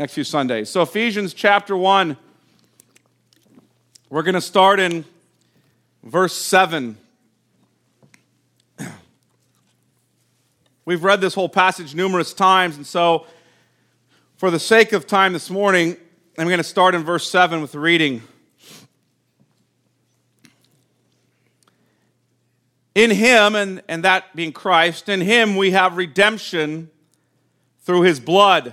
next few Sundays. So, Ephesians chapter 1, we're going to start in verse 7. We've read this whole passage numerous times, and so for the sake of time this morning, I'm going to start in verse 7 with the reading. In him, and, and that being Christ, in him we have redemption through his blood,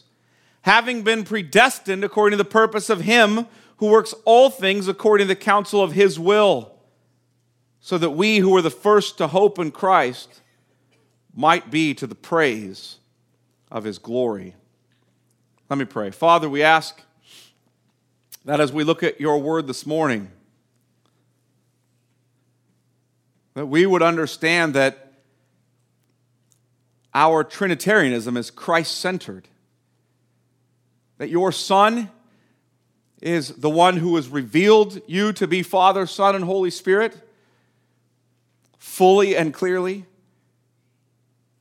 having been predestined according to the purpose of him who works all things according to the counsel of his will, so that we who were the first to hope in Christ might be to the praise of his glory. Let me pray. Father, we ask that as we look at your word this morning, That we would understand that our Trinitarianism is Christ centered. That your Son is the one who has revealed you to be Father, Son, and Holy Spirit fully and clearly.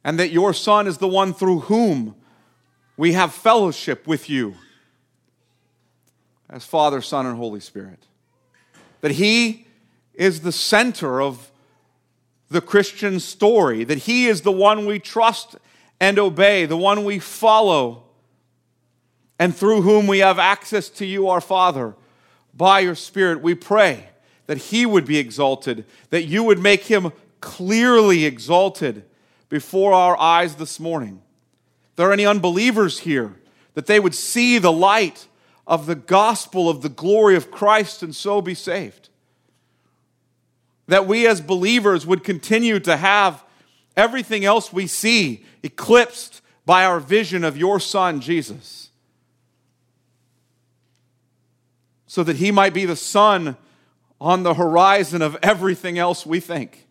And that your Son is the one through whom we have fellowship with you as Father, Son, and Holy Spirit. That He is the center of the Christian story, that He is the one we trust and obey, the one we follow, and through whom we have access to you, our Father. By your Spirit, we pray that He would be exalted, that you would make Him clearly exalted before our eyes this morning. If there are any unbelievers here, that they would see the light of the gospel of the glory of Christ and so be saved that we as believers would continue to have everything else we see eclipsed by our vision of your Son, Jesus. So that he might be the sun on the horizon of everything else we think.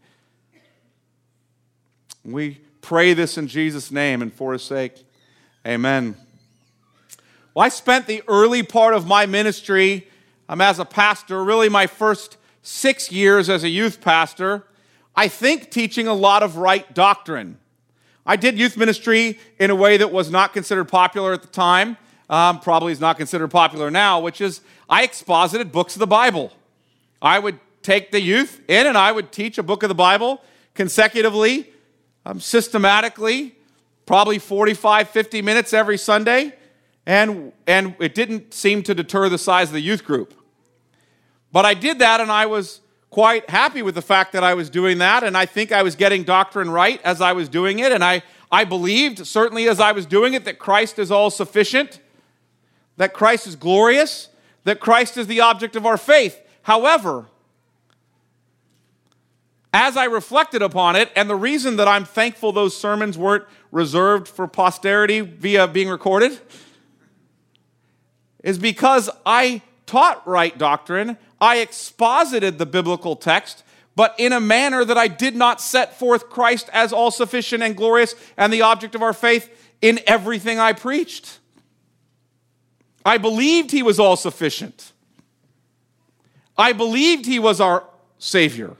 We pray this in Jesus' name and for his sake. Amen. Well, I spent the early part of my ministry um, as a pastor, really my first six years as a youth pastor, I think teaching a lot of right doctrine. I did youth ministry in a way that was not considered popular at the time, um, probably is not considered popular now, which is I exposited books of the Bible. I would take the youth in and I would teach a book of the Bible consecutively, um, systematically, probably 45, 50 minutes every Sunday. And, and it didn't seem to deter the size of the youth group. But I did that and I was quite happy with the fact that I was doing that. And I think I was getting doctrine right as I was doing it. And I, I believed, certainly as I was doing it, that Christ is all sufficient, that Christ is glorious, that Christ is the object of our faith. However, as I reflected upon it, and the reason that I'm thankful those sermons weren't reserved for posterity via being recorded is because I taught right doctrine. I exposited the biblical text, but in a manner that I did not set forth Christ as all sufficient and glorious and the object of our faith in everything I preached. I believed he was all sufficient. I believed he was our Savior.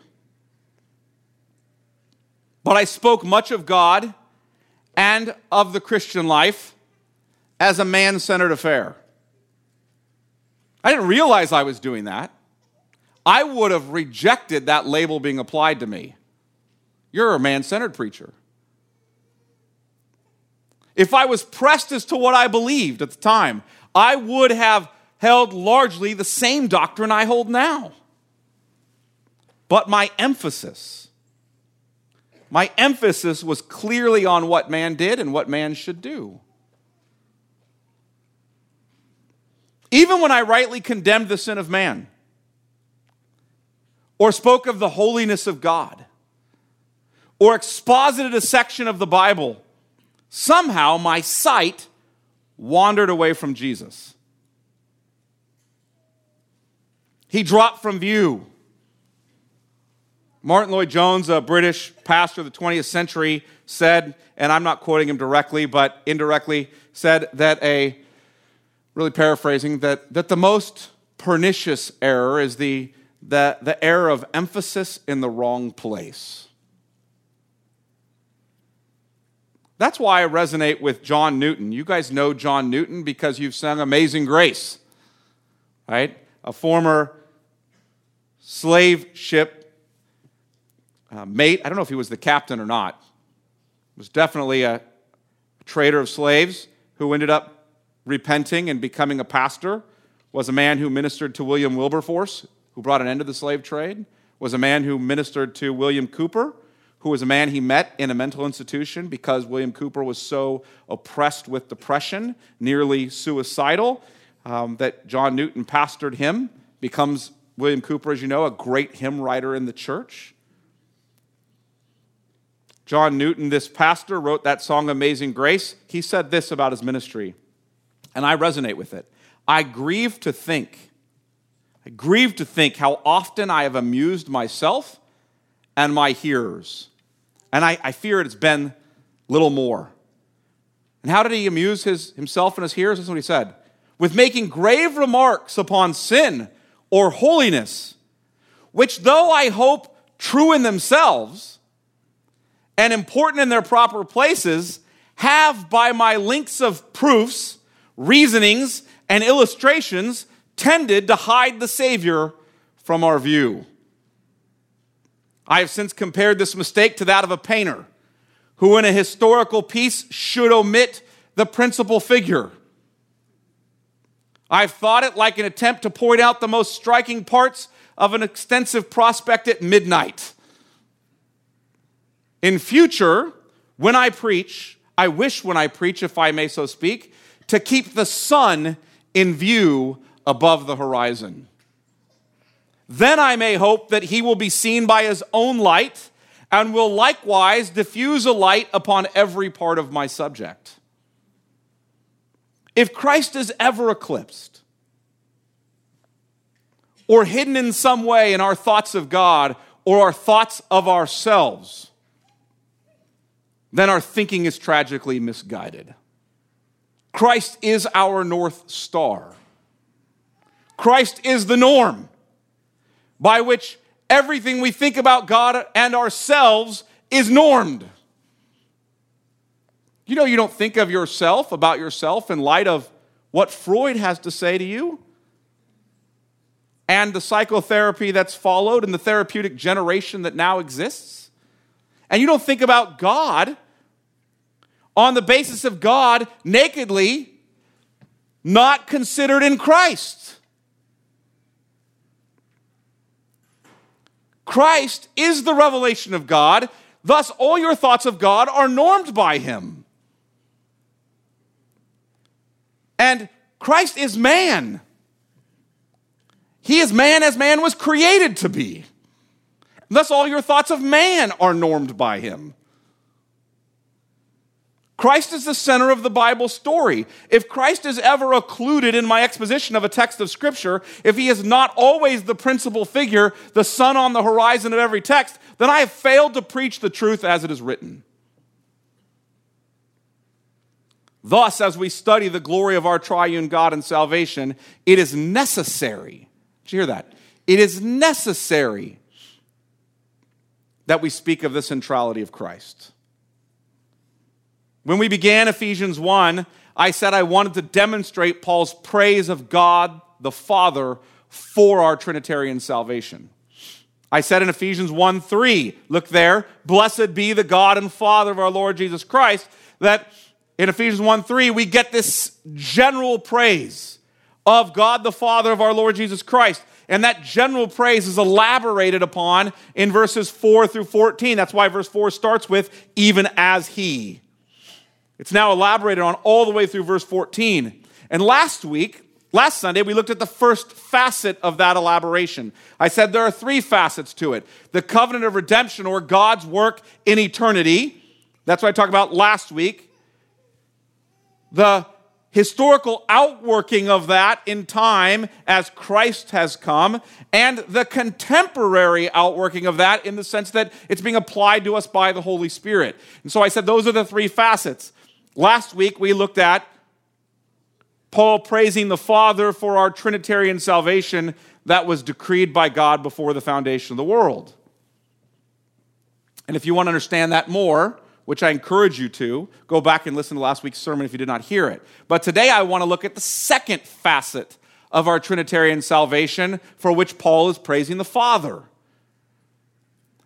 But I spoke much of God and of the Christian life as a man centered affair. I didn't realize I was doing that. I would have rejected that label being applied to me. You're a man centered preacher. If I was pressed as to what I believed at the time, I would have held largely the same doctrine I hold now. But my emphasis, my emphasis was clearly on what man did and what man should do. Even when I rightly condemned the sin of man or spoke of the holiness of God or exposited a section of the Bible, somehow my sight wandered away from Jesus. He dropped from view. Martyn Lloyd-Jones, a British pastor of the 20th century, said, and I'm not quoting him directly, but indirectly, said that a, really paraphrasing, that, that the most pernicious error is the, the, the error of emphasis in the wrong place. That's why I resonate with John Newton. You guys know John Newton because you've sung Amazing Grace, right? A former slave ship uh, mate. I don't know if he was the captain or not. Was definitely a, a trader of slaves who ended up repenting and becoming a pastor. Was a man who ministered to William Wilberforce, who brought an end to the slave trade. Was a man who ministered to William Cowper, who was a man he met in a mental institution because William Cowper was so oppressed with depression, nearly suicidal, um, that John Newton pastored him, becomes William Cowper, as you know, a great hymn writer in the church. John Newton, this pastor, wrote that song Amazing Grace. He said this about his ministry, and I resonate with it. I grieve to think, I grieve to think how often I have amused myself and my hearers. And I, I fear it's been little more. And how did he amuse his, himself and his hearers? This is what he said with making grave remarks upon sin or holiness, which, though I hope true in themselves, and important in their proper places have, by my links of proofs, reasonings, and illustrations, tended to hide the Savior from our view. I have since compared this mistake to that of a painter who, in a historical piece, should omit the principal figure. I've thought it like an attempt to point out the most striking parts of an extensive prospect at midnight. In future, when I preach, I wish when I preach, if I may so speak, to keep the sun in view above the horizon. Then I may hope that he will be seen by his own light and will likewise diffuse a light upon every part of my subject. If Christ is ever eclipsed or hidden in some way in our thoughts of God or our thoughts of ourselves, then our thinking is tragically misguided. Christ is our North Star. Christ is the norm by which everything we think about God and ourselves is normed. You know, you don't think of yourself, about yourself, in light of what Freud has to say to you and the psychotherapy that's followed and the therapeutic generation that now exists. And you don't think about God on the basis of God nakedly not considered in Christ. Christ is the revelation of God, thus, all your thoughts of God are normed by Him. And Christ is man. He is man as man was created to be. Thus, all your thoughts of man are normed by him. Christ is the center of the Bible story. If Christ is ever occluded in my exposition of a text of Scripture, if he is not always the principal figure, the sun on the horizon of every text, then I have failed to preach the truth as it is written. Thus, as we study the glory of our triune God and salvation, it is necessary. Did you hear that? It is necessary that we speak of the centrality of Christ. When we began Ephesians 1, I said I wanted to demonstrate Paul's praise of God the Father for our Trinitarian salvation. I said in Ephesians 1 3, look there, blessed be the God and Father of our Lord Jesus Christ, that in Ephesians 1 3, we get this general praise of God the Father of our Lord Jesus Christ. And that general praise is elaborated upon in verses 4 through 14. That's why verse 4 starts with, even as he. It's now elaborated on all the way through verse 14. And last week, last Sunday, we looked at the first facet of that elaboration. I said there are three facets to it the covenant of redemption, or God's work in eternity. That's what I talked about last week. The historical outworking of that in time as Christ has come, and the contemporary outworking of that in the sense that it's being applied to us by the Holy Spirit. And so I said those are the three facets. Last week we looked at Paul praising the Father for our Trinitarian salvation that was decreed by God before the foundation of the world. And if you want to understand that more, which I encourage you to, go back and listen to last week's sermon if you did not hear it. But today I want to look at the second facet of our Trinitarian salvation for which Paul is praising the Father.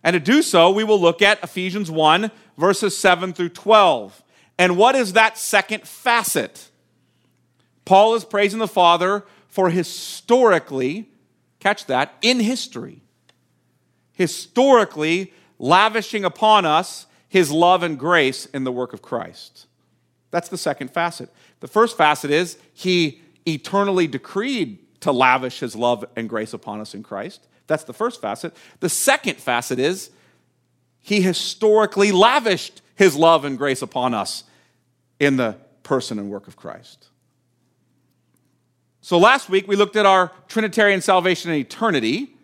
And to do so, we will look at Ephesians 1, verses 7 through 12. And what is that second facet? Paul is praising the Father for historically, catch that, in history, historically lavishing upon us his love and grace in the work of Christ. That's the second facet. The first facet is he eternally decreed to lavish his love and grace upon us in Christ. That's the first facet. The second facet is he historically lavished his love and grace upon us in the person and work of Christ. So last week we looked at our Trinitarian salvation in eternity.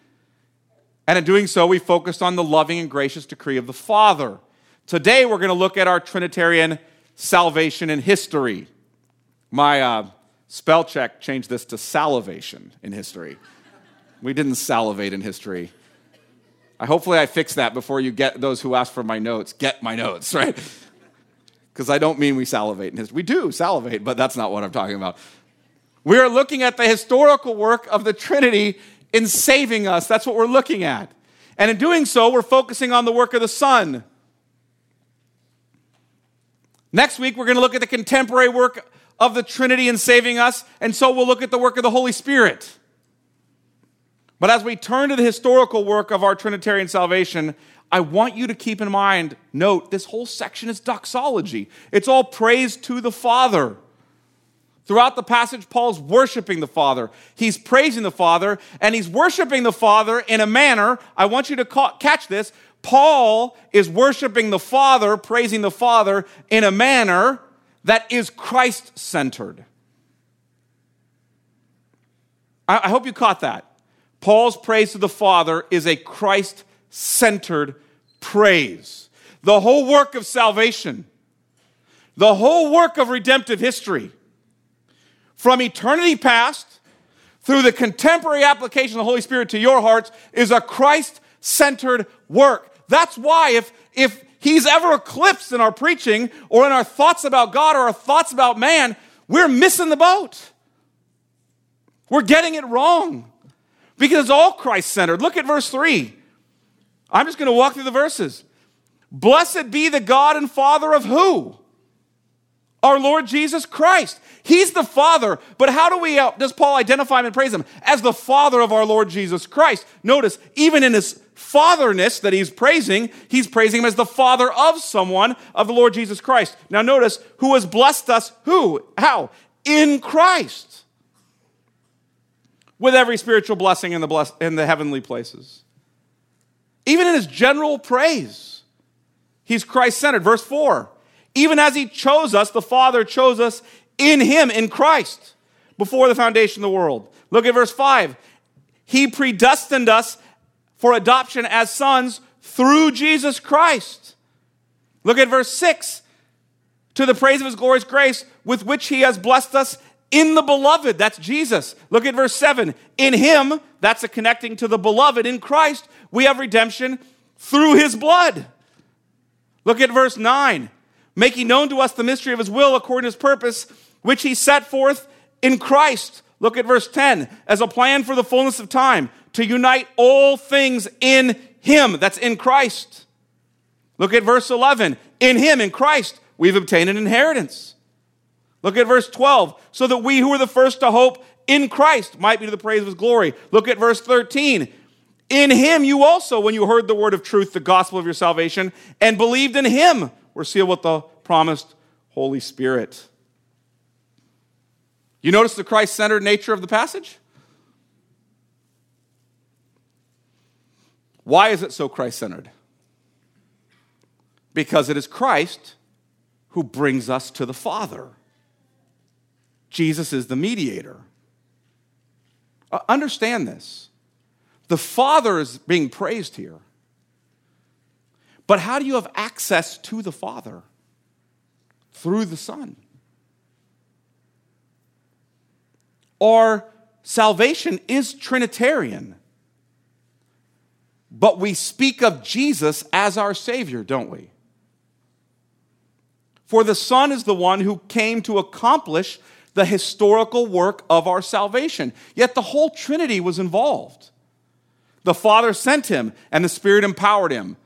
And in doing so, we focused on the loving and gracious decree of the Father. Today, we're going to look at our Trinitarian salvation in history. My uh, spell check changed this to salivation in history. We didn't salivate in history. I hopefully I fix that before you get those who ask for my notes get my notes, right? Because I don't mean we salivate in history. We do salivate, but that's not what I'm talking about. We are looking at the historical work of the Trinity in saving us. That's what we're looking at. And in doing so, we're focusing on the work of the Son. Next week, we're going to look at the contemporary work of the Trinity in saving us, and so we'll look at the work of the Holy Spirit. But as we turn to the historical work of our Trinitarian salvation, I want you to keep in mind, note, this whole section is doxology. It's all praise to the Father. Throughout the passage, Paul's worshiping the Father. He's praising the Father, and he's worshiping the Father in a manner, I want you to catch this, Paul is worshiping the Father, praising the Father in a manner that is Christ centered. I hope you caught that. Paul's praise to the Father is a Christ centered praise. The whole work of salvation, the whole work of redemptive history, from eternity past through the contemporary application of the Holy Spirit to your hearts, is a Christ centered work. That's why if, if he's ever eclipsed in our preaching or in our thoughts about God or our thoughts about man, we're missing the boat. We're getting it wrong because it's all Christ centered. Look at verse 3. I'm just going to walk through the verses. Blessed be the God and Father of who? Our Lord Jesus Christ. He's the Father, but how do we, uh, does Paul identify him and praise him? As the Father of our Lord Jesus Christ. Notice, even in his fatherness that he's praising, he's praising him as the father of someone of the Lord Jesus Christ. Now notice, who has blessed us, who? How? In Christ. With every spiritual blessing in the, bless- in the heavenly places. Even in his general praise, he's Christ centered. Verse 4 Even as he chose us, the Father chose us in him, in Christ, before the foundation of the world. Look at verse 5. He predestined us for adoption as sons through Jesus Christ. Look at verse 6 to the praise of his glorious grace with which he has blessed us in the beloved. That's Jesus. Look at verse 7. In him, that's a connecting to the beloved in Christ, we have redemption through his blood. Look at verse 9. Making known to us the mystery of his will according to his purpose, which he set forth in Christ. Look at verse 10. As a plan for the fullness of time to unite all things in Him. That's in Christ. Look at verse 11. In Him, in Christ, we've obtained an inheritance. Look at verse 12. So that we who were the first to hope in Christ might be to the praise of His glory. Look at verse 13. In Him, you also, when you heard the word of truth, the gospel of your salvation, and believed in Him, were sealed with the promised Holy Spirit. You notice the Christ centered nature of the passage? Why is it so Christ centered? Because it is Christ who brings us to the Father. Jesus is the mediator. Uh, understand this. The Father is being praised here. But how do you have access to the Father? Through the Son. Our salvation is Trinitarian. But we speak of Jesus as our Savior, don't we? For the Son is the one who came to accomplish the historical work of our salvation. Yet the whole Trinity was involved. The Father sent him, and the Spirit empowered him.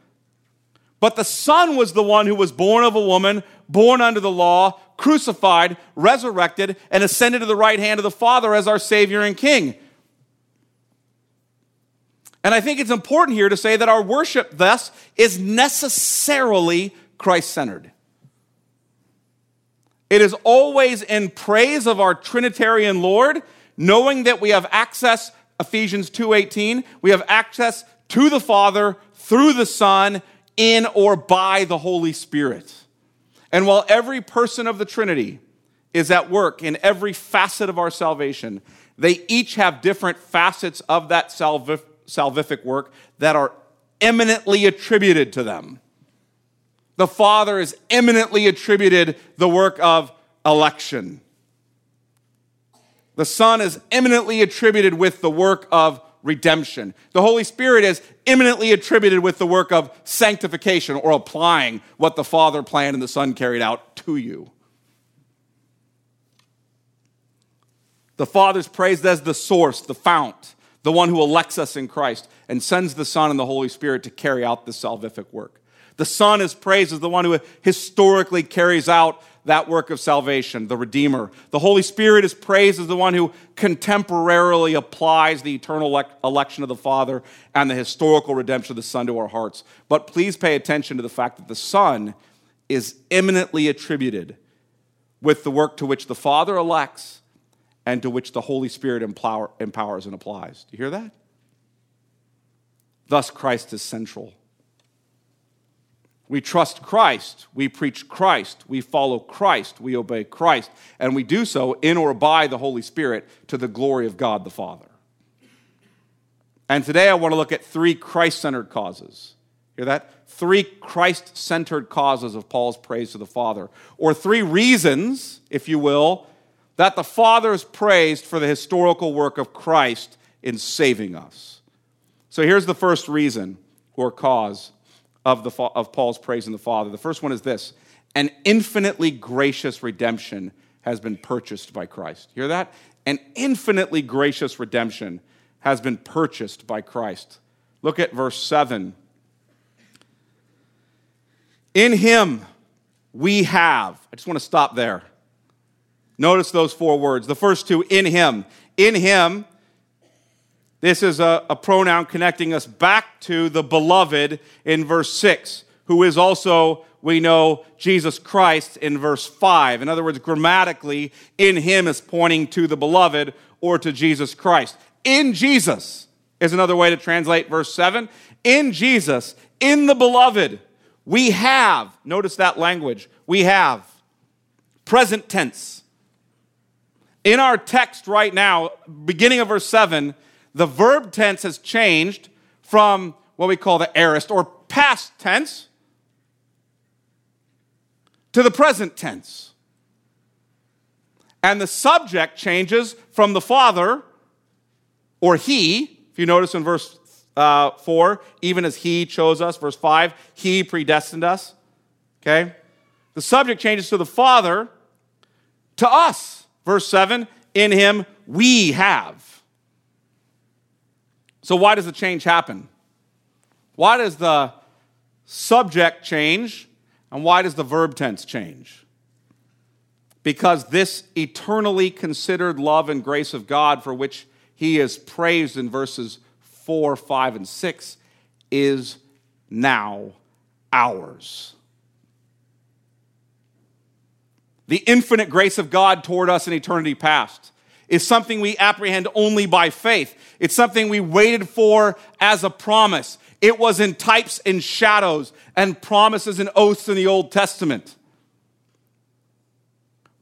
But the Son was the one who was born of a woman, born under the law, crucified, resurrected, and ascended to the right hand of the Father as our Savior and King. And I think it's important here to say that our worship, thus, is necessarily Christ centered. It is always in praise of our Trinitarian Lord, knowing that we have access, Ephesians 2:18, we have access to the Father through the Son in or by the Holy Spirit. And while every person of the Trinity is at work in every facet of our salvation, they each have different facets of that salvific work that are eminently attributed to them. The Father is eminently attributed the work of election. The Son is eminently attributed with the work of redemption. The Holy Spirit is eminently attributed with the work of sanctification or applying what the Father planned and the Son carried out to you. The Father's praised as the source, the fount the one who elects us in Christ and sends the Son and the Holy Spirit to carry out the salvific work. The Son is praised as the one who historically carries out that work of salvation, the Redeemer. The Holy Spirit is praised as the one who contemporarily applies the eternal election of the Father and the historical redemption of the Son to our hearts. But please pay attention to the fact that the Son is eminently attributed with the work to which the Father elects and to which the Holy Spirit empower, empowers and applies. Do you hear that? Thus, Christ is central. We trust Christ, we preach Christ, we follow Christ, we obey Christ, and we do so in or by the Holy Spirit to the glory of God the Father. And today I want to look at three Christ centered causes. Hear that? Three Christ centered causes of Paul's praise to the Father, or three reasons, if you will, that the Father is praised for the historical work of Christ in saving us. So here's the first reason or cause of, the, of Paul's praise in the Father. The first one is this an infinitely gracious redemption has been purchased by Christ. Hear that? An infinitely gracious redemption has been purchased by Christ. Look at verse 7. In him we have, I just want to stop there. Notice those four words. The first two, in him. In him, this is a, a, pronoun connecting us back to the beloved in verse 6, who is also, we know, Jesus Christ in verse 5. In other words, grammatically, in him is pointing to the beloved or to Jesus Christ. In Jesus is another way to translate verse 7. In Jesus, in the beloved, we have, notice that language, we have, present tense in our text right now, beginning of verse 7, the verb tense has changed from what we call the aorist or past tense to the present tense. And the subject changes from the Father or He, if you notice in verse uh, 4, even as He chose us. Verse 5, He predestined us. Okay? The subject changes to the Father to us. Verse 7 In him we have. So, why does the change happen? Why does the subject change and why does the verb tense change? Because this eternally considered love and grace of God, for which he is praised in verses 4, 5, and 6, is now ours. The infinite grace of God toward us in eternity past is something we apprehend only by faith. It's something we waited for as a promise. It was in types and shadows and promises and oaths in the Old Testament.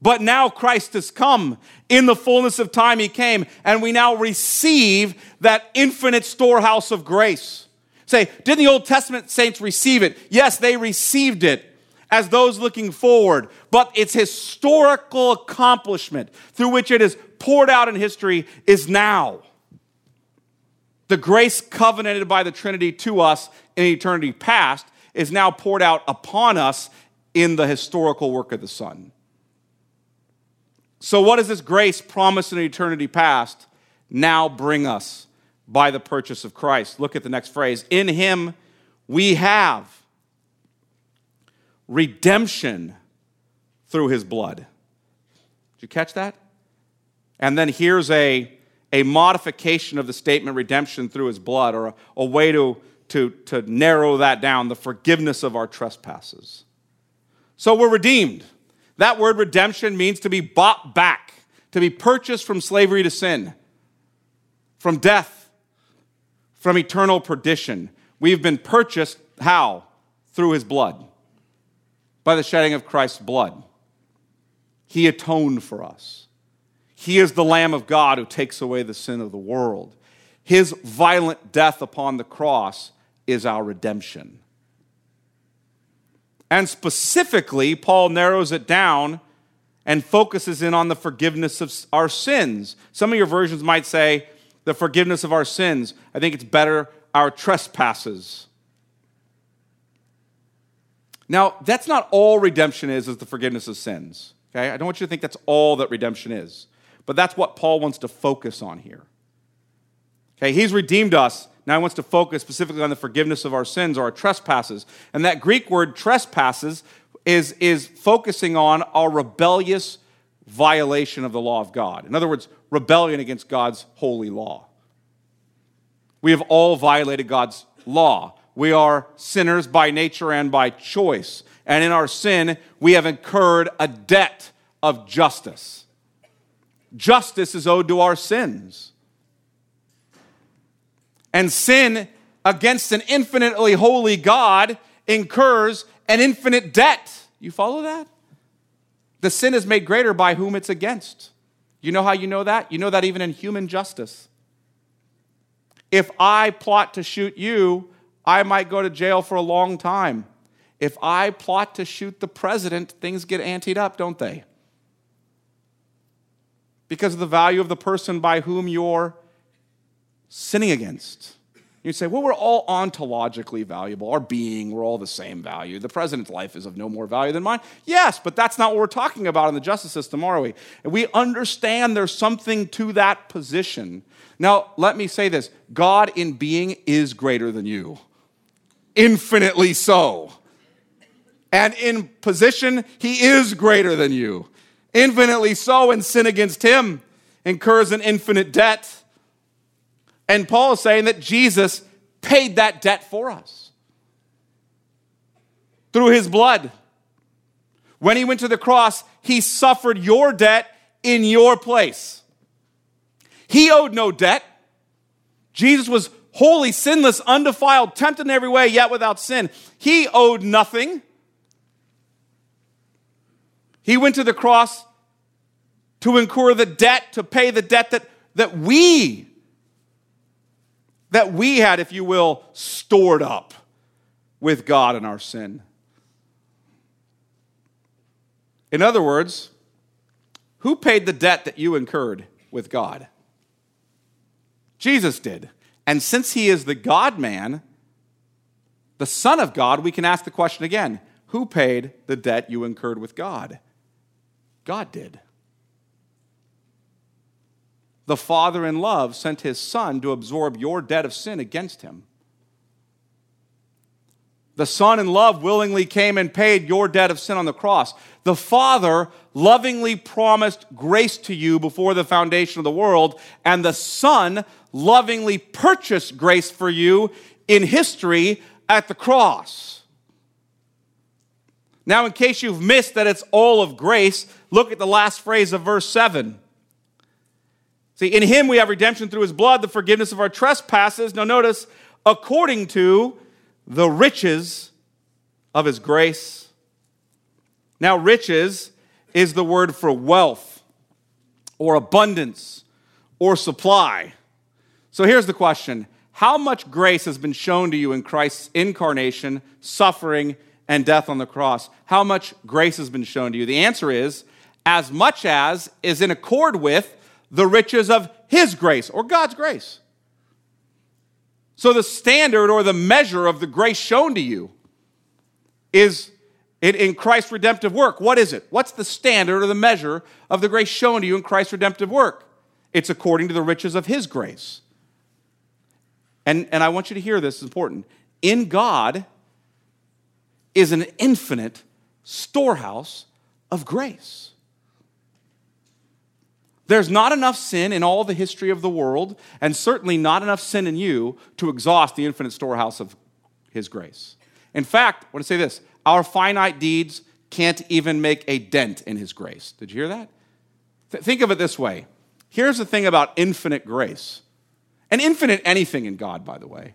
But now Christ has come. In the fullness of time, he came, and we now receive that infinite storehouse of grace. Say, did the Old Testament saints receive it? Yes, they received it as those looking forward, but its historical accomplishment through which it is poured out in history is now. The grace covenanted by the Trinity to us in eternity past is now poured out upon us in the historical work of the Son. So, what does this grace promised in eternity past now bring us by the purchase of Christ? Look at the next phrase. In Him we have redemption through His blood. Did you catch that? And then here's a, a modification of the statement redemption through His blood, or a, a way to, to, to narrow that down the forgiveness of our trespasses. So, we're redeemed. That word redemption means to be bought back, to be purchased from slavery to sin, from death, from eternal perdition. We've been purchased how? Through his blood, by the shedding of Christ's blood. He atoned for us. He is the Lamb of God who takes away the sin of the world. His violent death upon the cross is our redemption. And specifically, Paul narrows it down and focuses in on the forgiveness of our sins. Some of your versions might say the forgiveness of our sins. I think it's better our trespasses. Now, that's not all redemption is, is the forgiveness of sins. Okay? I don't want you to think that's all that redemption is. But that's what Paul wants to focus on here. Okay, he's redeemed us now he wants to focus specifically on the forgiveness of our sins or our trespasses. And that Greek word trespasses is, is focusing on our rebellious violation of the law of God. In other words, rebellion against God's holy law. We have all violated God's law. We are sinners by nature and by choice. And in our sin, we have incurred a debt of justice. Justice is owed to our sins. And sin against an infinitely holy God incurs an infinite debt. You follow that? The sin is made greater by whom it's against. You know how you know that? You know that even in human justice. If I plot to shoot you, I might go to jail for a long time. If I plot to shoot the president, things get anteed up, don't they? Because of the value of the person by whom you're sinning against. You say, well, we're all ontologically valuable. Our being, we're all the same value. The president's life is of no more value than mine. Yes, but that's not what we're talking about in the justice system, are we? We understand there's something to that position. Now, let me say this God in being is greater than you, infinitely so. And in position, he is greater than you, infinitely so, and sin against him incurs an infinite debt. And Paul is saying that Jesus paid that debt for us through his blood. When he went to the cross, he suffered your debt in your place. He owed no debt. Jesus was holy, sinless, undefiled, tempted in every way, yet without sin. He owed nothing. He went to the cross to incur the debt, to pay the debt that, that we that we had, if you will, stored up with God in our sin. In other words, who paid the debt that you incurred with God? Jesus did. And since he is the God man, the Son of God, we can ask the question again who paid the debt you incurred with God? God did the Father in love sent his Son to absorb your debt of sin against him. The Son in love willingly came and paid your debt of sin on the cross. The Father lovingly promised grace to you before the foundation of the world, and the Son lovingly purchased grace for you in history at the cross. Now, in case you've missed that it's all of grace, look at the last phrase of verse 7. See, in him we have redemption through his blood, the forgiveness of our trespasses. Now, notice, according to the riches of his grace. Now, riches is the word for wealth or abundance or supply. So here's the question How much grace has been shown to you in Christ's incarnation, suffering, and death on the cross? How much grace has been shown to you? The answer is as much as is in accord with the riches of His grace or God's grace. So the standard or the measure of the grace shown to you is in, Christ's redemptive work. What is it? What's the standard or the measure of the grace shown to you in Christ's redemptive work? It's according to the riches of His grace. And, and I want you to hear this, it's important. In God is an infinite storehouse of grace. There's not enough sin in all the history of the world, and certainly not enough sin in you to exhaust the infinite storehouse of His grace. In fact, I want to say this our finite deeds can't even make a dent in His grace. Did you hear that? Th- think of it this way here's the thing about infinite grace, and infinite anything in God, by the way.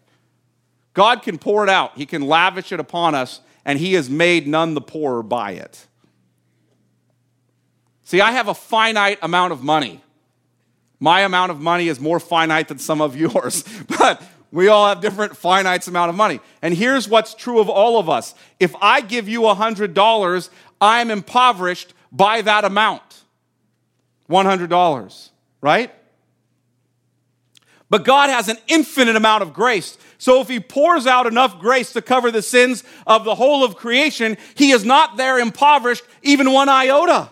God can pour it out, He can lavish it upon us, and He has made none the poorer by it. See, I have a finite amount of money. My amount of money is more finite than some of yours, but we all have different finite amount of money. And here's what's true of all of us. If I give you $100, I'm impoverished by that amount. $100, right? But God has an infinite amount of grace. So if He pours out enough grace to cover the sins of the whole of creation, He is not there impoverished even one iota.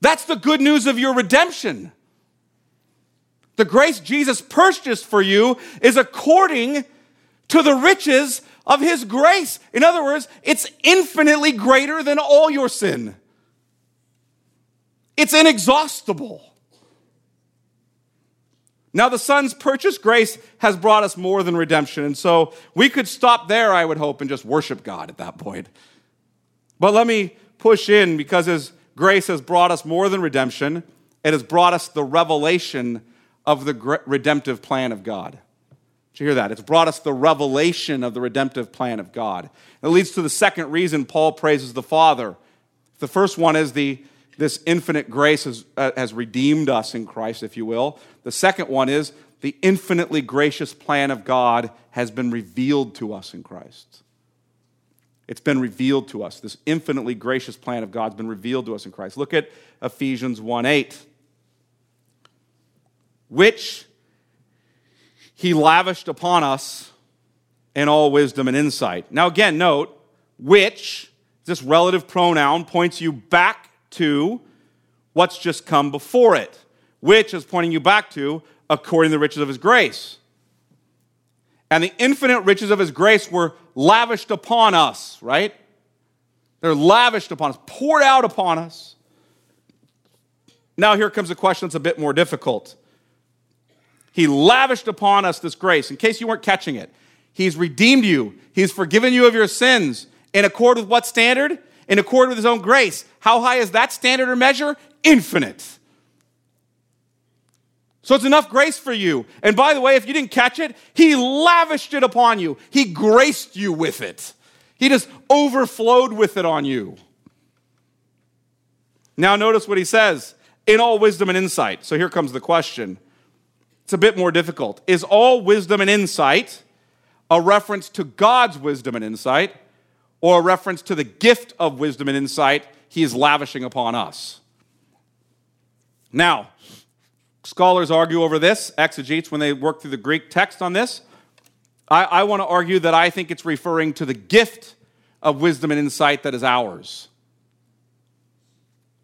That's the good news of your redemption. The grace Jesus purchased for you is according to the riches of his grace. In other words, it's infinitely greater than all your sin. It's inexhaustible. Now, the Son's purchased grace has brought us more than redemption. And so we could stop there, I would hope, and just worship God at that point. But let me push in because His grace has brought us more than redemption, it has brought us the revelation of the redemptive plan of God. Did you hear that? It's brought us the revelation of the redemptive plan of God. It leads to the second reason Paul praises the Father. The first one is the this infinite grace has, uh, has redeemed us in Christ, if you will. The second one is the infinitely gracious plan of God has been revealed to us in Christ. It's been revealed to us. This infinitely gracious plan of God has been revealed to us in Christ. Look at Ephesians 1 8. which he lavished upon us in all wisdom and insight. Now, again, note, which, this relative pronoun, points you back to what's just come before it. Which is pointing you back to according to the riches of his grace. And the infinite riches of his grace were lavished upon us, right? They're lavished upon us, poured out upon us. Now, here comes a question that's a bit more difficult. He lavished upon us this grace. In case you weren't catching it, He's redeemed you, He's forgiven you of your sins. In accord with what standard? In accord with His own grace. How high is that standard or measure? Infinite. So it's enough grace for you. And by the way, if you didn't catch it, He lavished it upon you, He graced you with it. He just overflowed with it on you. Now, notice what He says in all wisdom and insight. So here comes the question it's a bit more difficult. Is all wisdom and insight a reference to God's wisdom and insight, or a reference to the gift of wisdom and insight he is lavishing upon us? Now, scholars argue over this, exegetes, when they work through the Greek text on this. I, I want to argue that I think it's referring to the gift of wisdom and insight that is ours.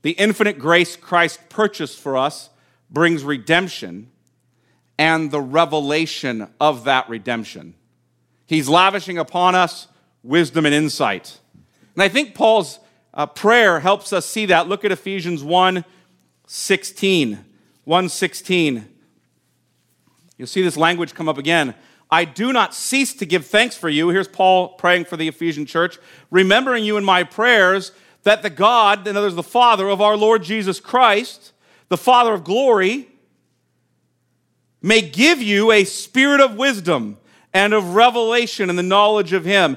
The infinite grace Christ purchased for us brings redemption and the revelation of that redemption. He's lavishing upon us wisdom and insight. And I think Paul's uh, prayer helps us see that. Look at Ephesians 1 16. 1 16. You'll see this language come up again. I do not cease to give thanks for you. Here's Paul praying for the Ephesian church, remembering you in my prayers that the God, in other words, the Father of our Lord Jesus Christ, the Father of glory, may give you a spirit of wisdom and of revelation and the knowledge of Him,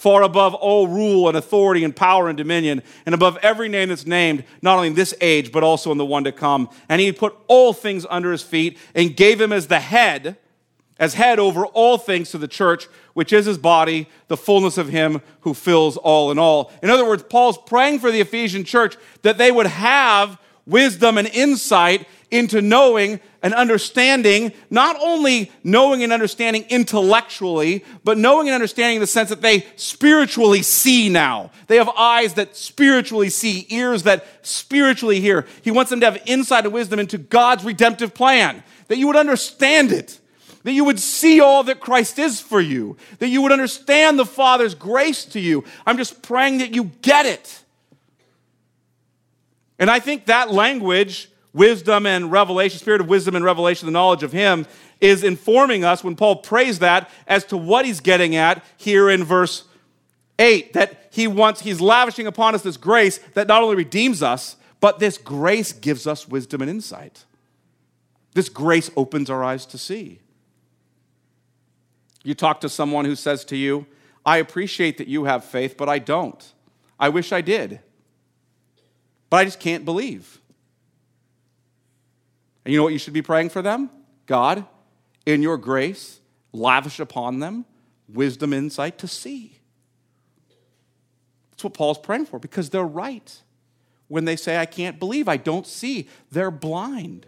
far above all rule and authority and power and dominion, and above every name that's named, not only in this age, but also in the one to come. And he put all things under his feet and gave him as the head as head over all things to the church, which is his body, the fullness of him who fills all in all. In other words, Paul's praying for the Ephesian church that they would have wisdom and insight into knowing and understanding, not only knowing and understanding intellectually, but knowing and understanding in the sense that they spiritually see now. They have eyes that spiritually see, ears that spiritually hear. He wants them to have insight and wisdom into God's redemptive plan, that you would understand it that you would see all that Christ is for you, that you would understand the Father's grace to you. I'm just praying that you get it. And I think that language, wisdom and revelation, spirit of wisdom and revelation, the knowledge of Him, is informing us when Paul prays that as to what he's getting at here in verse 8 that he wants, he's lavishing upon us this grace that not only redeems us, but this grace gives us wisdom and insight. This grace opens our eyes to see. You talk to someone who says to you, I appreciate that you have faith, but I don't. I wish I did. But I just can't believe. And you know what you should be praying for them? God, in your grace, lavish upon them wisdom, insight to see. That's what Paul's praying for because they're right. When they say, I can't believe, I don't see, they're blind.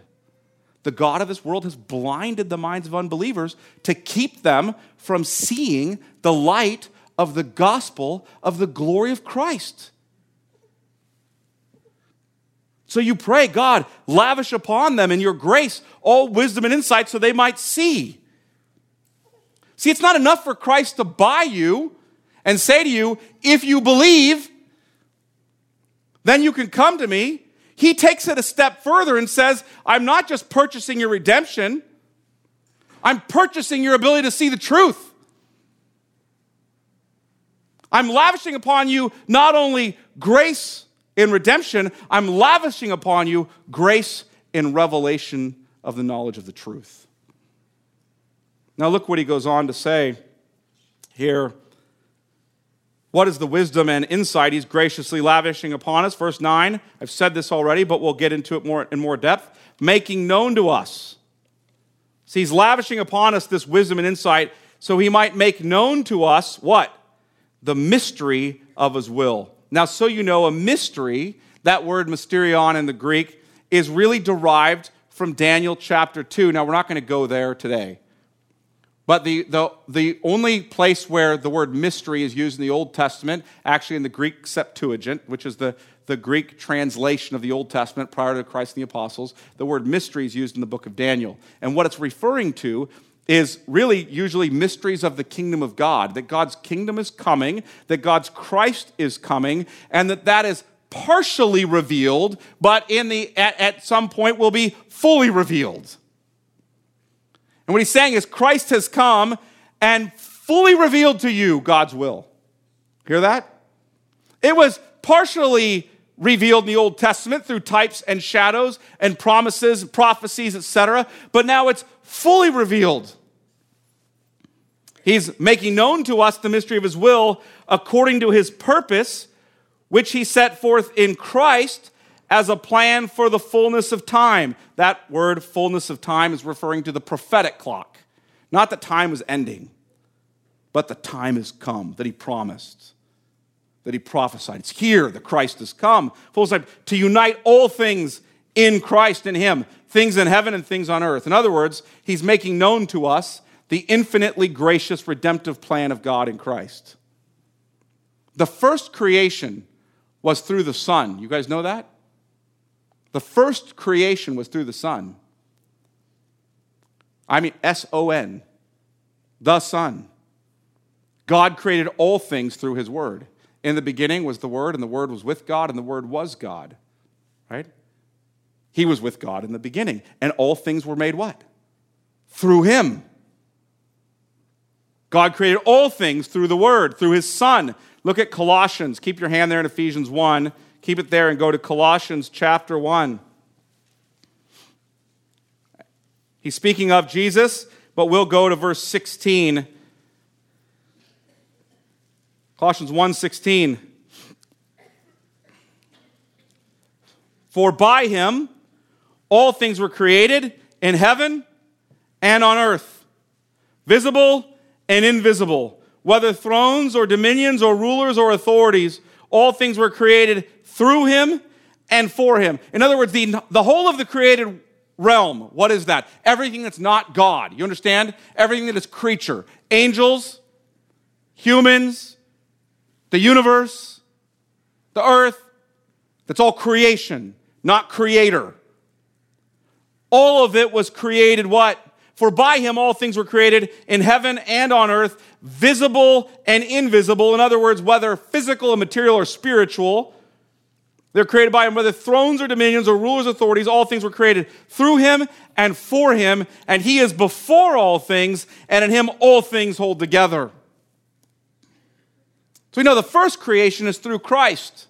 The God of this world has blinded the minds of unbelievers to keep them from seeing the light of the gospel of the glory of Christ. So you pray, God, lavish upon them in your grace all wisdom and insight so they might see. See, it's not enough for Christ to buy you and say to you, if you believe, then you can come to me he takes it a step further and says, I'm not just purchasing your redemption, I'm purchasing your ability to see the truth. I'm lavishing upon you not only grace in redemption, I'm lavishing upon you grace in revelation of the knowledge of the truth. Now, look what he goes on to say here what is the wisdom and insight he's graciously lavishing upon us? Verse 9, I've said this already, but we'll get into it more in more depth. Making known to us. See, he's lavishing upon us this wisdom and insight so he might make known to us what? The mystery of his will. Now, so you know, a mystery, that word mysterion in the Greek, is really derived from Daniel chapter 2. Now, we're not going to go there today. But the, the, the only place where the word mystery is used in the Old Testament, actually in the Greek Septuagint, which is the, the Greek translation of the Old Testament prior to Christ and the apostles, the word mystery is used in the book of Daniel. And what it's referring to is really usually mysteries of the kingdom of God, that God's kingdom is coming, that God's Christ is coming, and that that is partially revealed, but in the, at, at some point will be fully revealed. And what he's saying is Christ has come and fully revealed to you God's will. Hear that? It was partially revealed in the Old Testament through types and shadows and promises, prophecies, etc., but now it's fully revealed. He's making known to us the mystery of his will according to his purpose, which he set forth in Christ as a plan for the fullness of time. That word, fullness of time, is referring to the prophetic clock. Not that time was ending, but the time has come that he promised, that he prophesied. It's here that Christ has come. Full time to unite all things in Christ in him, things in heaven and things on earth. In other words, he's making known to us the infinitely gracious redemptive plan of God in Christ. The first creation was through the Son. You guys know that? The first creation was through the Son. I mean, S O N, the Son. God created all things through His Word. In the beginning was the Word, and the Word was with God, and the Word was God. Right? He was with God in the beginning. And all things were made what? through him. God created all things through the Word, through His Son. Look at Colossians. Keep your hand there in Ephesians 1. Keep it there and go to Colossians chapter 1. He's speaking of Jesus, but we'll go to verse 16. Colossians 1:16. For by him all things were created in heaven and on earth, visible and invisible, whether thrones or dominions or rulers or authorities, all things were created through him and for him. In other words, the, the whole of the created realm, what is that? Everything that's not God. You understand? Everything that is creature. Angels, humans, the universe, the earth, that's all creation, not creator. All of it was created what? For by him all things were created in heaven and on earth, visible and invisible. In other words, whether physical and material or spiritual, they're created by him, whether thrones or dominions or rulers, authorities, all things were created through him and for him, and he is before all things, and in him all things hold together. So we know the first creation is through Christ.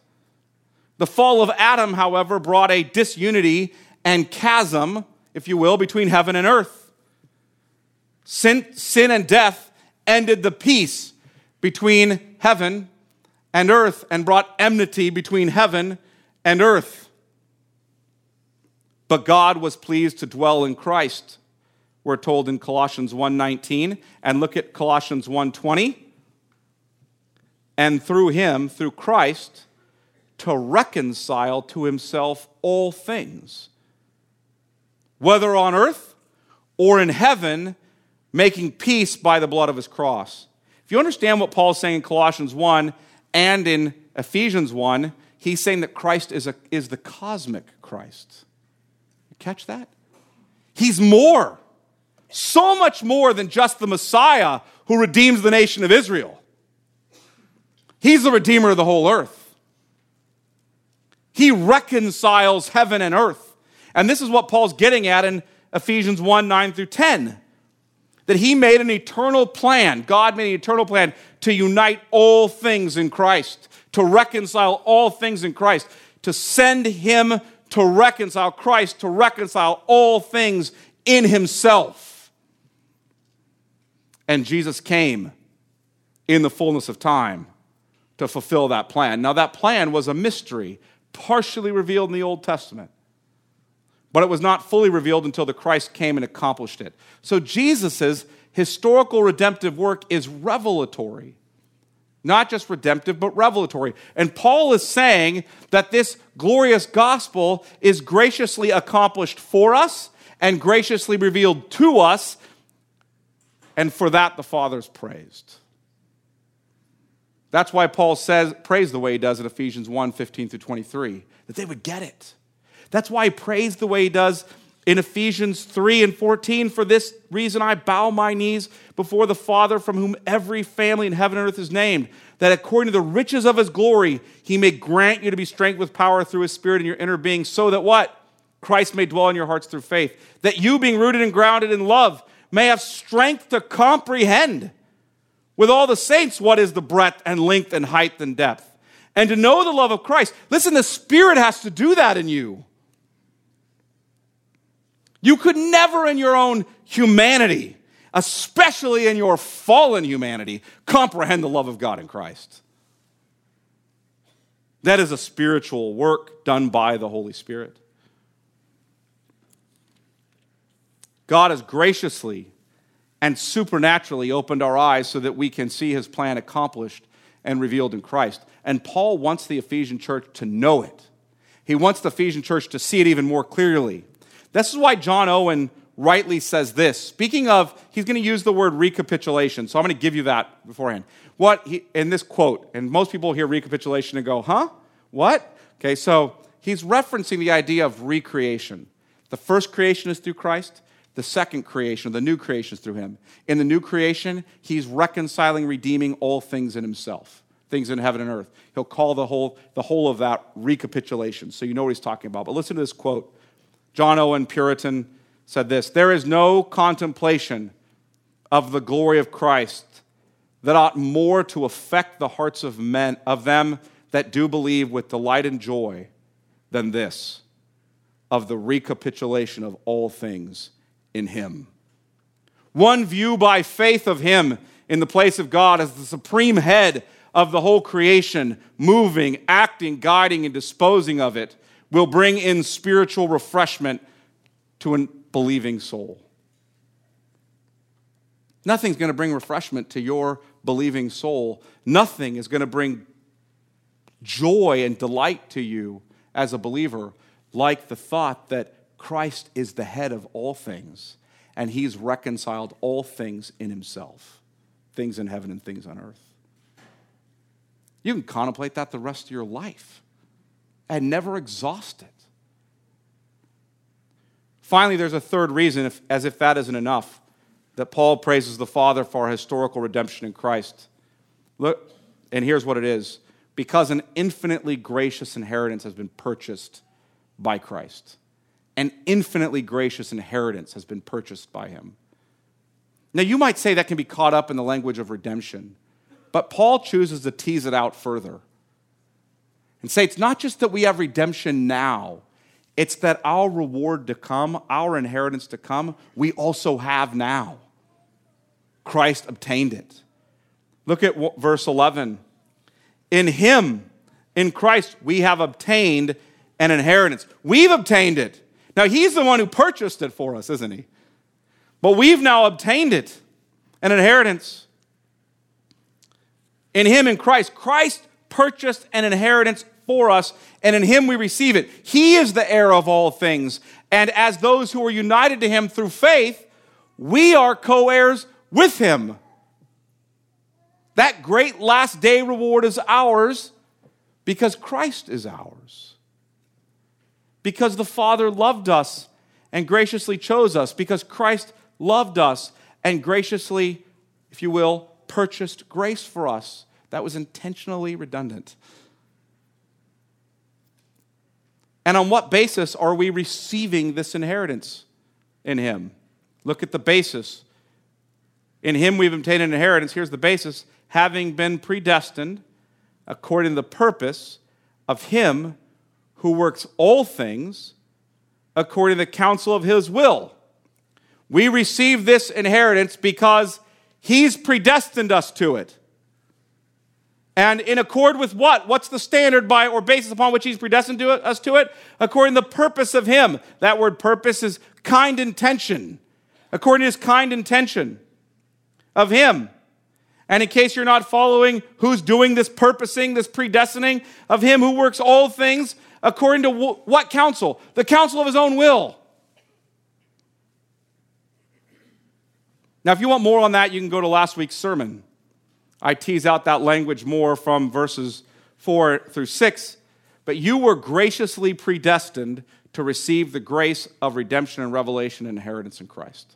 The fall of Adam, however, brought a disunity and chasm, if you will, between heaven and earth. Sin, sin and death ended the peace between heaven and earth and brought enmity between heaven and earth. But God was pleased to dwell in Christ. We're told in Colossians 1:19 and look at Colossians 1:20. And through him, through Christ, to reconcile to himself all things, whether on earth or in heaven, making peace by the blood of his cross. If you understand what Paul's saying in Colossians 1 and in Ephesians 1, he's saying that Christ is, a, is the cosmic Christ. Catch that? He's more, so much more than just the Messiah who redeems the nation of Israel. He's the redeemer of the whole earth. He reconciles heaven and earth. And this is what Paul's getting at in Ephesians 1 9 through 10 that he made an eternal plan. God made an eternal plan to unite all things in Christ, to reconcile all things in Christ, to send him to reconcile Christ, to reconcile all things in himself. And Jesus came in the fullness of time to fulfill that plan. Now, that plan was a mystery, partially revealed in the Old Testament but it was not fully revealed until the Christ came and accomplished it. So Jesus' historical redemptive work is revelatory. Not just redemptive, but revelatory. And Paul is saying that this glorious gospel is graciously accomplished for us and graciously revealed to us, and for that the Father's praised. That's why Paul says, prays the way he does in Ephesians 1 15 through 23, that they would get it that's why he prays the way he does in Ephesians 3 and 14. For this reason, I bow my knees before the Father, from whom every family in heaven and earth is named, that according to the riches of his glory, he may grant you to be strength with power through his Spirit in your inner being, so that what? Christ may dwell in your hearts through faith. That you, being rooted and grounded in love, may have strength to comprehend with all the saints what is the breadth and length and height and depth. And to know the love of Christ. Listen, the Spirit has to do that in you. You could never, in your own humanity, especially in your fallen humanity, comprehend the love of God in Christ. That is a spiritual work done by the Holy Spirit. God has graciously and supernaturally opened our eyes so that we can see his plan accomplished and revealed in Christ. And Paul wants the Ephesian church to know it. He wants the Ephesian church to see it even more clearly. This is why John Owen rightly says this. Speaking of, he's going to use the word recapitulation. So I'm going to give you that beforehand. What he, in this quote, and most people hear recapitulation and go, huh? What? Okay, so he's referencing the idea of recreation. The first creation is through Christ. The second creation, the new creation, is through him. In the new creation, he's reconciling, redeeming all things in himself, things in heaven and earth. He'll call the whole, the whole of that recapitulation. So you know what he's talking about. But listen to this quote John Owen, Puritan, said this There is no contemplation of the glory of Christ that ought more to affect the hearts of men of them that do believe with delight and joy than this of the recapitulation of all things in him one view by faith of him in the place of God as the supreme head of the whole creation moving acting guiding and disposing of it will bring in spiritual refreshment to a believing soul Nothing's going to bring refreshment to your believing soul. Nothing is going to bring joy and delight to you as a believer like the thought that Christ is the head of all things and he's reconciled all things in himself things in heaven and things on earth. You can contemplate that the rest of your life and never exhaust it. Finally, there's a third reason, if, as if that isn't enough that Paul praises the Father for our historical redemption in Christ. Look, and here's what it is because an infinitely gracious inheritance has been purchased by Christ. An infinitely gracious inheritance has been purchased by him. Now, you might say that can be caught up in the language of redemption, but Paul chooses to tease it out further and say it's not just that we have redemption now, it's that our reward to come, our inheritance to come, we also have now. Christ obtained it. Look at verse 11. In Him, in Christ, we have obtained an inheritance. We've obtained it. Now, He's the one who purchased it for us, isn't He? But we've now obtained it, an inheritance. In Him, in Christ, Christ purchased an inheritance for us, and in Him we receive it. He is the heir of all things. And as those who are united to Him through faith, we are co heirs with him. That great last day reward is ours because Christ is ours. Because the Father loved us and graciously chose us. Because Christ loved us and graciously, if you will, purchased grace for us. That was intentionally redundant. And on what basis are we receiving this inheritance in Him? Look at the basis in him we've obtained an inheritance. Here's the basis having been predestined according to the purpose of him who works all things according to the counsel of his will. We receive this inheritance because he's predestined us to it. And in accord with what? What's the standard by or basis upon which he's predestined to us to it? According to the purpose of him. That word purpose is kind intention. According to his kind intention of Him. And in case you're not following who's doing this purposing, this predestining of Him who works all things according to what counsel? The counsel of His own will. Now, if you want more on that, you can go to last week's sermon. I tease out that language more from verses 4 through 6. But you were graciously predestined to receive the grace of redemption and revelation and inheritance in Christ.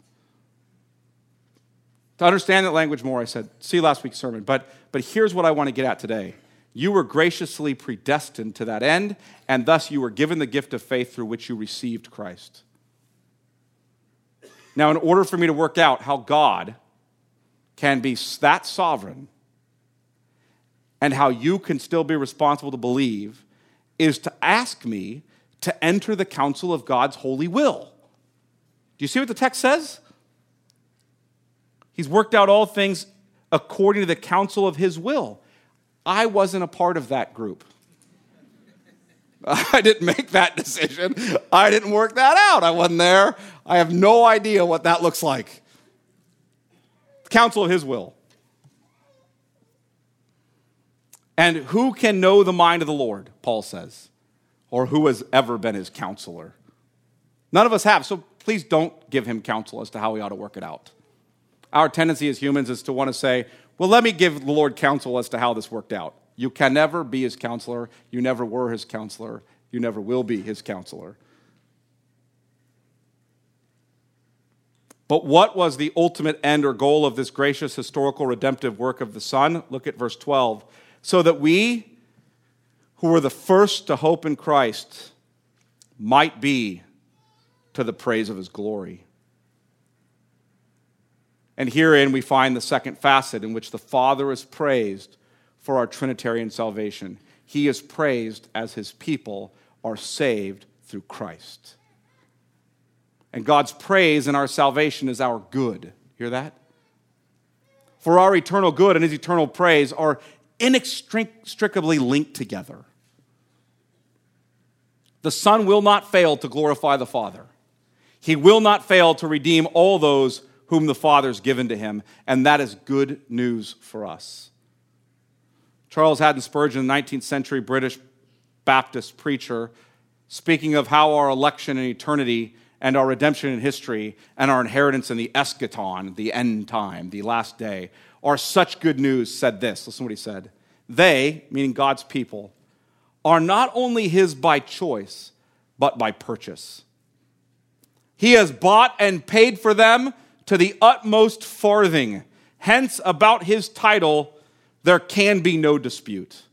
To understand that language more, I said, see last week's sermon. But, but here's what I want to get at today. You were graciously predestined to that end, and thus you were given the gift of faith through which you received Christ. Now, in order for me to work out how God can be that sovereign and how you can still be responsible to believe, is to ask me to enter the counsel of God's holy will. Do you see what the text says? He's worked out all things according to the counsel of his will. I wasn't a part of that group. I didn't make that decision. I didn't work that out. I wasn't there. I have no idea what that looks like. Counsel of his will. And who can know the mind of the Lord, Paul says, or who has ever been his counselor? None of us have, so please don't give him counsel as to how we ought to work it out. Our tendency as humans is to want to say, well, let me give the Lord counsel as to how this worked out. You can never be his counselor. You never were his counselor. You never will be his counselor. But what was the ultimate end or goal of this gracious historical redemptive work of the Son? Look at verse 12. So that we, who were the first to hope in Christ, might be to the praise of his glory. And herein we find the second facet in which the Father is praised for our Trinitarian salvation. He is praised as his people are saved through Christ. And God's praise in our salvation is our good. Hear that? For our eternal good and his eternal praise are inextricably linked together. The Son will not fail to glorify the Father. He will not fail to redeem all those whom the Father's given to him, and that is good news for us. Charles Haddon Spurgeon, 19th century British Baptist preacher, speaking of how our election in eternity and our redemption in history and our inheritance in the eschaton, the end time, the last day, are such good news, said this. Listen to what he said. They, meaning God's people, are not only his by choice, but by purchase. He has bought and paid for them to the utmost farthing. Hence, about his title, there can be no dispute.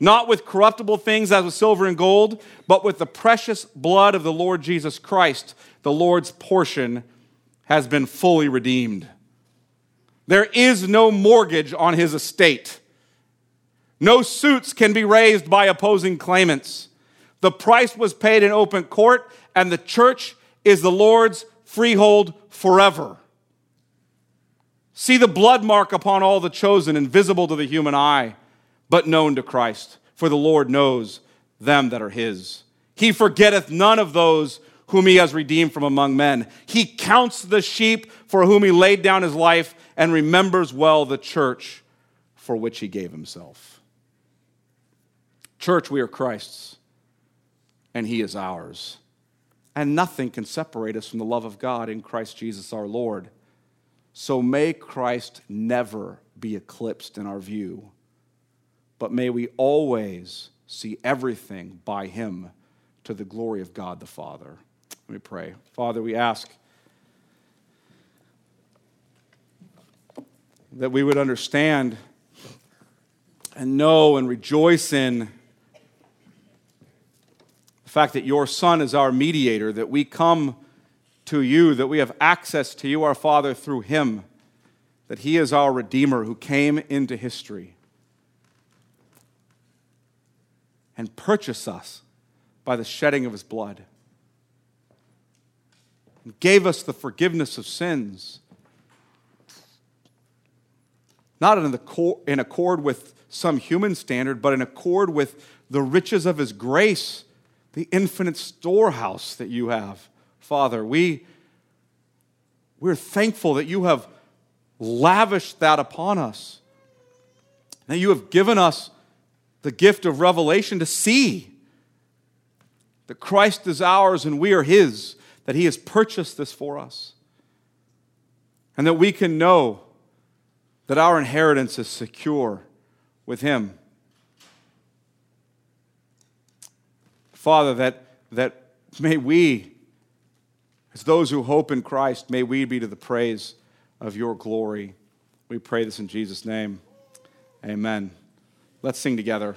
Not with corruptible things as with silver and gold, but with the precious blood of the Lord Jesus Christ, the Lord's portion has been fully redeemed. There is no mortgage on his estate. No suits can be raised by opposing claimants. The price was paid in open court, and the church is the Lord's freehold forever. See the blood mark upon all the chosen, invisible to the human eye, but known to Christ. For the Lord knows them that are his. He forgetteth none of those whom he has redeemed from among men. He counts the sheep for whom he laid down his life and remembers well the church for which he gave himself. Church, we are Christ's, and he is ours and nothing can separate us from the love of God in Christ Jesus our Lord. So may Christ never be eclipsed in our view, but may we always see everything by Him to the glory of God the Father. Let me pray. Father, we ask that we would understand and know and rejoice in the fact that your Son is our mediator, that we come to you, that we have access to you, our Father, through him, that he is our Redeemer who came into history and purchased us by the shedding of his blood, and gave us the forgiveness of sins. Not in, in accord with some human standard, but in accord with the riches of his grace the infinite storehouse that you have, Father. We, we're thankful that you have lavished that upon us, that you have given us the gift of revelation to see that Christ is ours and we are His, that He has purchased this for us, and that we can know that our inheritance is secure with Him. Father, that, that may we, as those who hope in Christ, may we be to the praise of your glory. We pray this in Jesus' name. Amen. Let's sing together.